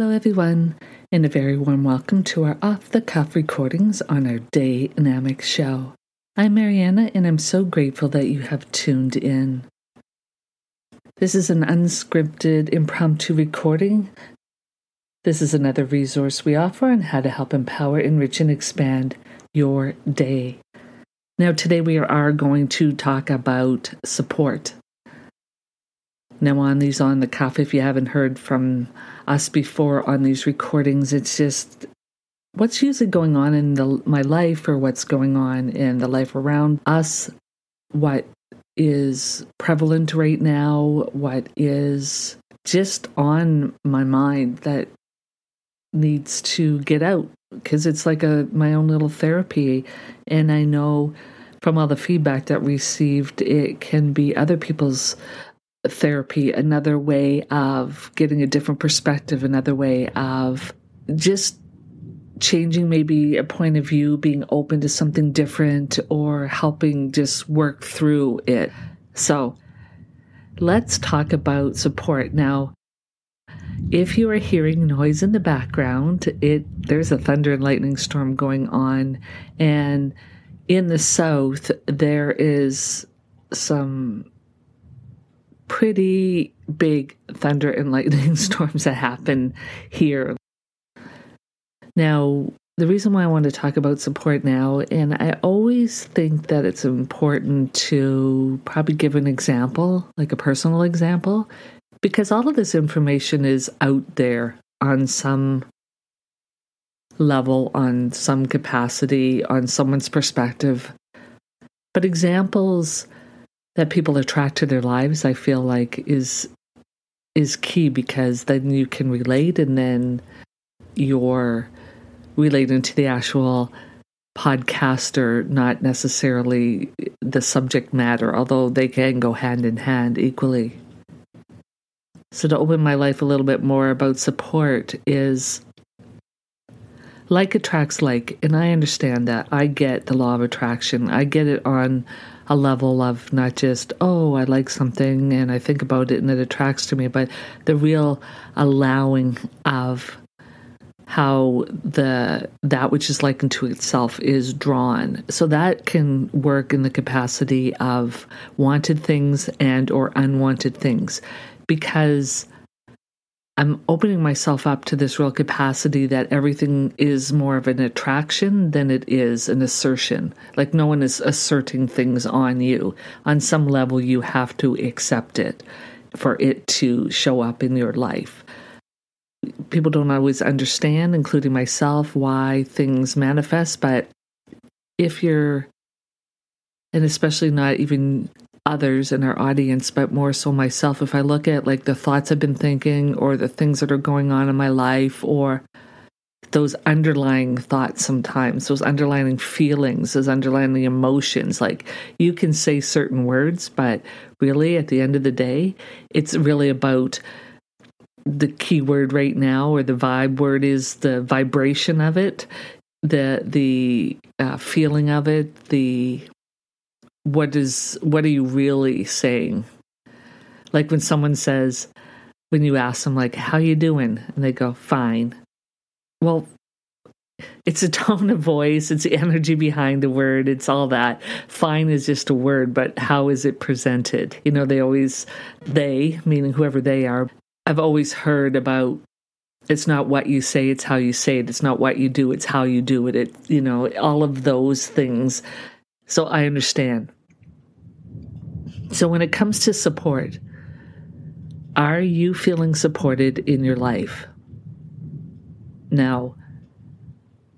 Hello, everyone, and a very warm welcome to our off the cuff recordings on our Day Dynamic show. I'm Mariana, and I'm so grateful that you have tuned in. This is an unscripted, impromptu recording. This is another resource we offer on how to help empower, enrich, and expand your day. Now, today we are going to talk about support. Now, on these on the cuff, if you haven't heard from us before on these recordings, it's just what's usually going on in the, my life or what's going on in the life around us, what is prevalent right now, what is just on my mind that needs to get out? Because it's like a my own little therapy. And I know from all the feedback that received it can be other people's therapy, another way of getting a different perspective, another way of just changing maybe a point of view, being open to something different, or helping just work through it. So let's talk about support. Now, if you are hearing noise in the background, it there's a thunder and lightning storm going on and in the south there is some pretty big thunder and lightning storms that happen here. Now, the reason why I want to talk about support now, and I always think that it's important to probably give an example, like a personal example, because all of this information is out there on some level, on some capacity, on someone's perspective. But examples that people attract to their lives, I feel like is is key because then you can relate and then you're relating to the actual podcaster, not necessarily the subject matter, although they can go hand in hand equally. So, to open my life a little bit more about support is like attracts like, and I understand that. I get the law of attraction, I get it on a level of not just, oh, I like something and I think about it and it attracts to me, but the real allowing of how the that which is likened to itself is drawn. So that can work in the capacity of wanted things and or unwanted things because I'm opening myself up to this real capacity that everything is more of an attraction than it is an assertion. Like no one is asserting things on you. On some level, you have to accept it for it to show up in your life. People don't always understand, including myself, why things manifest, but if you're, and especially not even others in our audience, but more so myself, if I look at like the thoughts I've been thinking or the things that are going on in my life or those underlying thoughts sometimes, those underlying feelings, those underlying emotions. Like you can say certain words, but really at the end of the day, it's really about the key word right now or the vibe word is the vibration of it the the uh, feeling of it the what is what are you really saying? Like when someone says when you ask them like how you doing? And they go fine. Well it's a tone of voice it's the energy behind the word it's all that. Fine is just a word but how is it presented? You know they always they meaning whoever they are i've always heard about it's not what you say it's how you say it it's not what you do it's how you do it it you know all of those things. So I understand. So when it comes to support, are you feeling supported in your life? Now,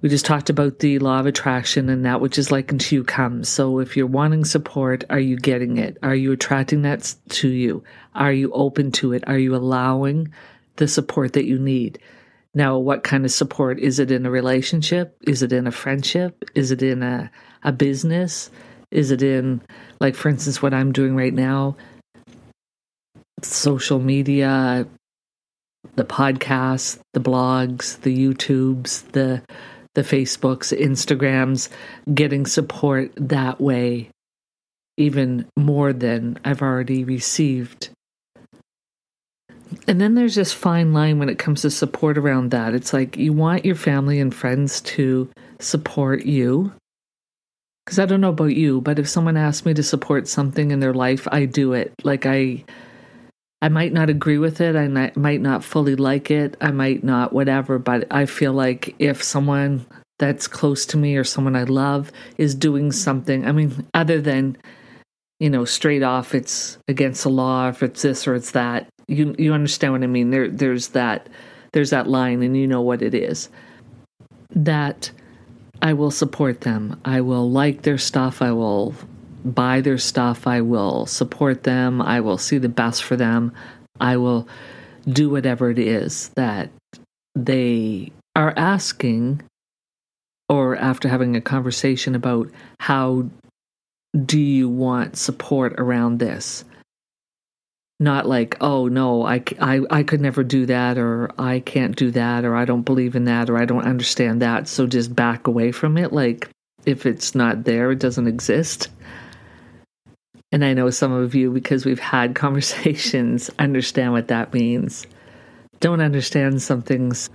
we just talked about the law of attraction and that which is like unto you comes. So if you're wanting support, are you getting it? Are you attracting that to you? Are you open to it? Are you allowing the support that you need? Now, what kind of support? Is it in a relationship? Is it in a friendship? Is it in a, a business? Is it in, like, for instance, what I'm doing right now? Social media, the podcasts, the blogs, the YouTubes, the the Facebooks, Instagrams, getting support that way, even more than I've already received And then there's this fine line when it comes to support around that. It's like you want your family and friends to support you. Because I don't know about you, but if someone asks me to support something in their life, I do it. Like I I might not agree with it. I might not fully like it. I might not whatever, but I feel like if someone that's close to me or someone I love is doing something, I mean, other than you know, straight off it's against the law, if it's this or it's that. You you understand what I mean? There there's that there's that line and you know what it is. That I will support them. I will like their stuff. I will buy their stuff. I will support them. I will see the best for them. I will do whatever it is that they are asking or after having a conversation about how do you want support around this? Not like, oh no, I, I, I could never do that, or I can't do that, or I don't believe in that, or I don't understand that. So just back away from it. Like, if it's not there, it doesn't exist. And I know some of you, because we've had conversations, understand what that means. Don't understand some things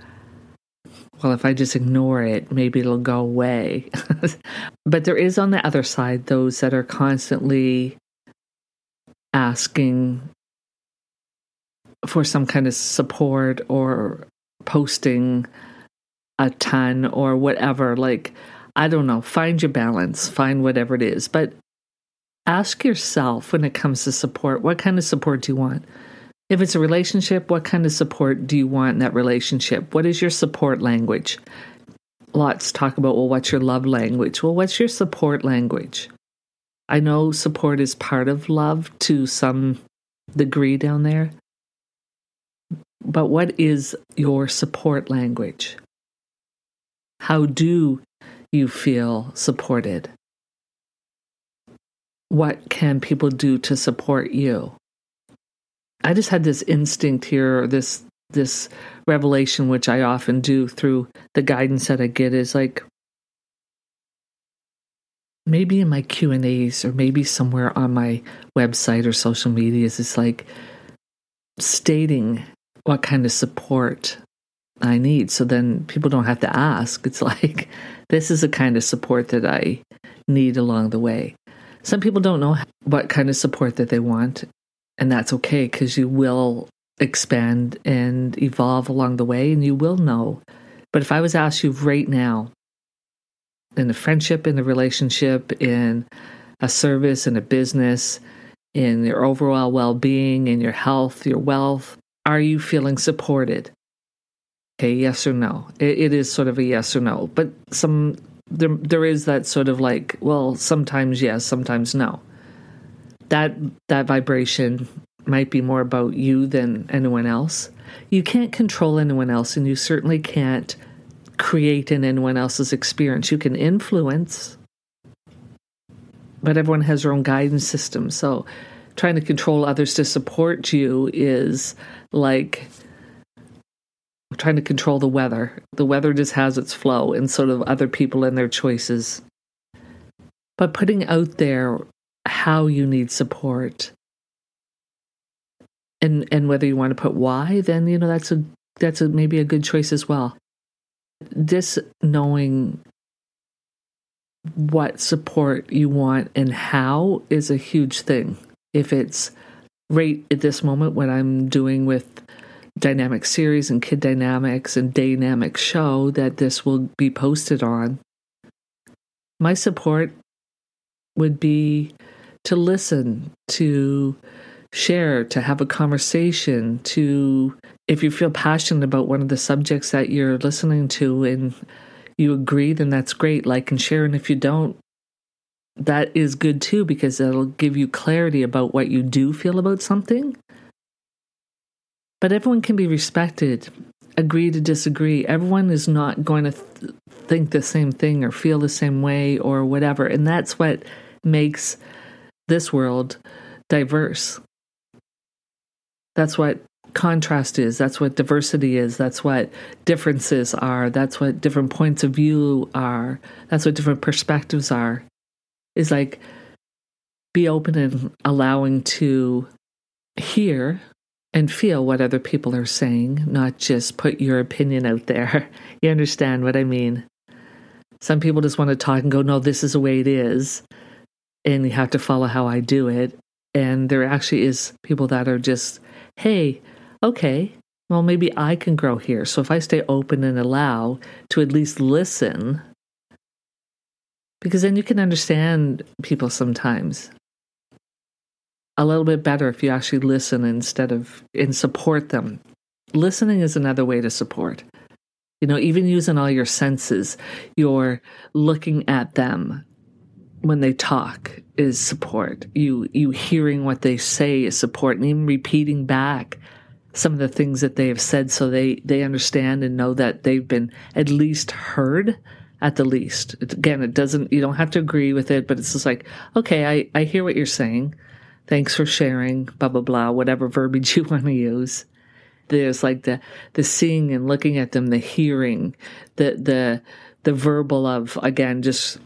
well, if I just ignore it, maybe it'll go away. but there is on the other side those that are constantly asking for some kind of support or posting a ton or whatever. Like, I don't know, find your balance, find whatever it is. But ask yourself when it comes to support what kind of support do you want? If it's a relationship, what kind of support do you want in that relationship? What is your support language? Lots talk about, well, what's your love language? Well, what's your support language? I know support is part of love to some degree down there. But what is your support language? How do you feel supported? What can people do to support you? I just had this instinct here, this this revelation, which I often do through the guidance that I get, is like maybe in my Q and A's or maybe somewhere on my website or social medias, it's like stating what kind of support I need. So then people don't have to ask. It's like this is the kind of support that I need along the way. Some people don't know what kind of support that they want, and that's okay because you will expand and evolve along the way and you will know. But if I was asked you right now, in a friendship, in a relationship, in a service, in a business, in your overall well being, in your health, your wealth, are you feeling supported? Okay, yes or no. It, it is sort of a yes or no. But some there there is that sort of like, well, sometimes yes, sometimes no that that vibration might be more about you than anyone else. You can't control anyone else, and you certainly can't create in anyone else's experience. You can influence, but everyone has their own guidance system. So trying to control others to support you is like trying to control the weather. The weather just has its flow, and sort of other people and their choices. But putting out there how you need support and and whether you want to put why then you know that's a that's a maybe a good choice as well this knowing what support you want and how is a huge thing if it's right at this moment what i'm doing with dynamic series and kid dynamics and dynamic show that this will be posted on my support would be to listen, to share, to have a conversation, to, if you feel passionate about one of the subjects that you're listening to and you agree, then that's great. Like and share. And if you don't, that is good too, because it'll give you clarity about what you do feel about something. But everyone can be respected, agree to disagree. Everyone is not going to th- think the same thing or feel the same way or whatever. And that's what makes this world diverse. That's what contrast is. That's what diversity is. That's what differences are. That's what different points of view are. That's what different perspectives are. Is like be open and allowing to hear and feel what other people are saying, not just put your opinion out there. You understand what I mean? Some people just want to talk and go, no, this is the way it is. And you have to follow how I do it. And there actually is people that are just, hey, okay, well, maybe I can grow here. So if I stay open and allow to at least listen, because then you can understand people sometimes a little bit better if you actually listen instead of and support them. Listening is another way to support. You know, even using all your senses, you're looking at them when they talk is support. You you hearing what they say is support and even repeating back some of the things that they have said so they they understand and know that they've been at least heard at the least. It, again, it doesn't you don't have to agree with it, but it's just like, okay, I I hear what you're saying. Thanks for sharing, blah, blah, blah, whatever verbiage you want to use. There's like the, the seeing and looking at them, the hearing, the, the, the verbal of, again, just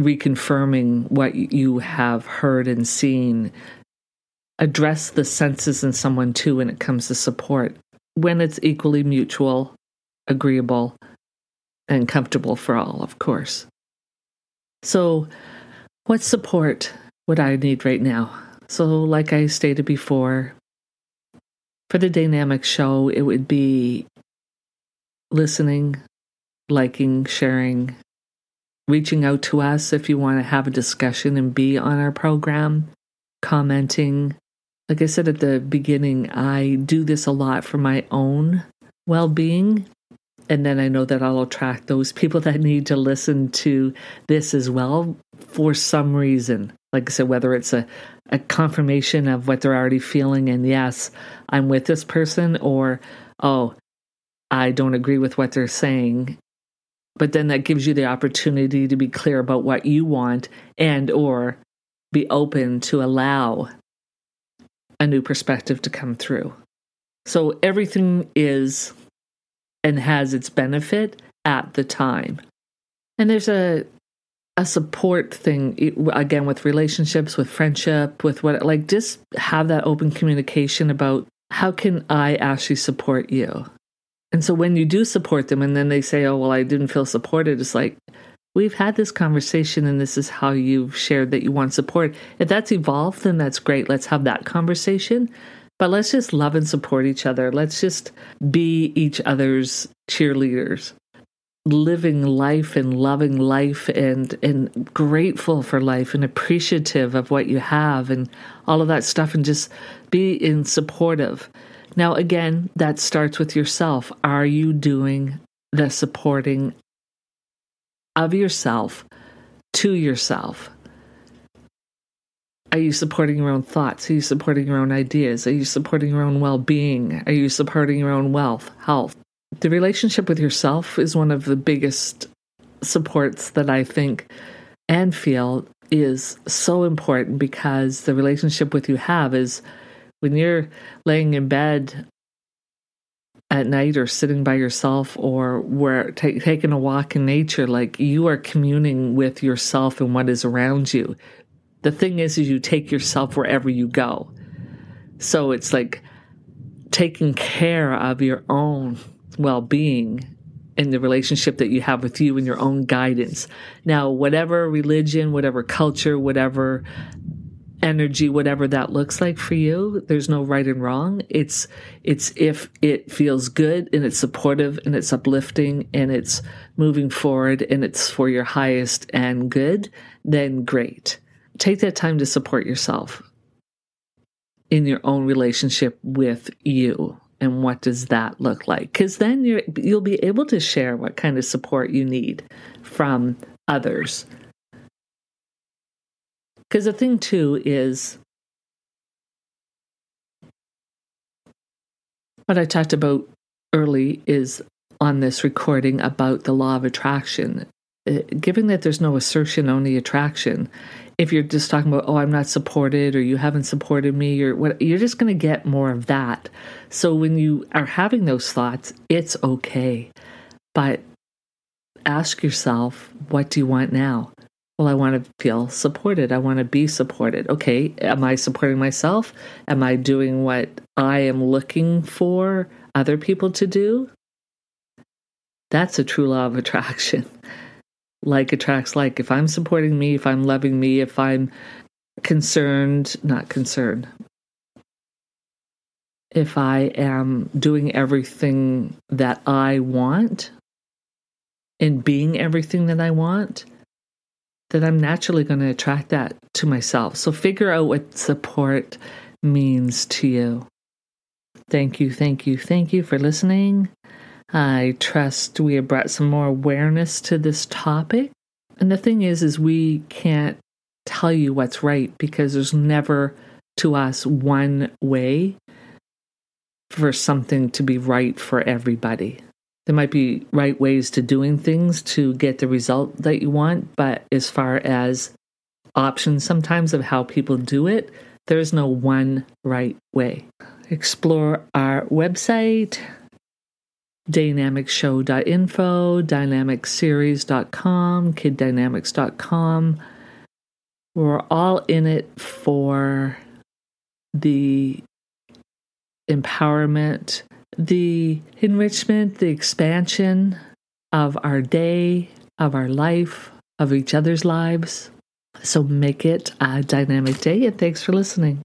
reconfirming what you have heard and seen. Address the senses in someone too when it comes to support, when it's equally mutual, agreeable, and comfortable for all, of course. So, what support would I need right now? So, like I stated before, for the dynamic show, it would be listening, liking, sharing, reaching out to us if you want to have a discussion and be on our program, commenting. Like I said at the beginning, I do this a lot for my own well being. And then I know that I'll attract those people that need to listen to this as well for some reason. Like I said, whether it's a, a confirmation of what they're already feeling and yes, I'm with this person, or oh, I don't agree with what they're saying. But then that gives you the opportunity to be clear about what you want and or be open to allow a new perspective to come through. So everything is and has its benefit at the time. And there's a a support thing again with relationships with friendship with what like just have that open communication about how can i actually support you? And so when you do support them and then they say oh well i didn't feel supported it's like we've had this conversation and this is how you've shared that you want support. If that's evolved then that's great. Let's have that conversation but let's just love and support each other let's just be each other's cheerleaders living life and loving life and and grateful for life and appreciative of what you have and all of that stuff and just be in supportive. Now again, that starts with yourself. Are you doing the supporting of yourself to yourself? Are you supporting your own thoughts? Are you supporting your own ideas? Are you supporting your own well being? Are you supporting your own wealth, health? the relationship with yourself is one of the biggest supports that I think and feel is so important because the relationship with you have is when you're laying in bed at night or sitting by yourself or where t- taking a walk in nature like you are communing with yourself and what is around you the thing is is you take yourself wherever you go. So it's like taking care of your own well being in the relationship that you have with you and your own guidance. Now, whatever religion, whatever culture, whatever energy whatever that looks like for you there's no right and wrong. It's it's if it feels good and it's supportive and it's uplifting and it's moving forward and it's for your highest and good then great take that time to support yourself in your own relationship with you and what does that look like? Because then you you'll be able to share what kind of support you need from others. Because the thing too is what i talked about early is on this recording about the law of attraction uh, given that there's no assertion only attraction if you're just talking about oh i'm not supported or you haven't supported me or what you're just going to get more of that. So when you are having those thoughts it's okay. But ask yourself what do you want now? Well i want to feel supported. I want to be supported. Okay am i supporting myself? Am i doing what I am looking for other people to do, that's a true law of attraction. Like attracts like. If I'm supporting me, if I'm loving me, if I'm concerned, not concerned, if I am doing everything that I want and being everything that I want, then I'm naturally going to attract that to myself. So figure out what support means to you. Thank you, thank you, thank you for listening. I trust we have brought some more awareness to this topic. And the thing is is we can't tell you what's right because there's never to us one way for something to be right for everybody. There might be right ways to doing things to get the result that you want, but as far as options sometimes of how people do it, there's no one right way. Explore our website, dynamicshow.info, dynamicseries.com, kiddynamics.com. We're all in it for the empowerment, the enrichment, the expansion of our day, of our life, of each other's lives. So make it a dynamic day, and thanks for listening.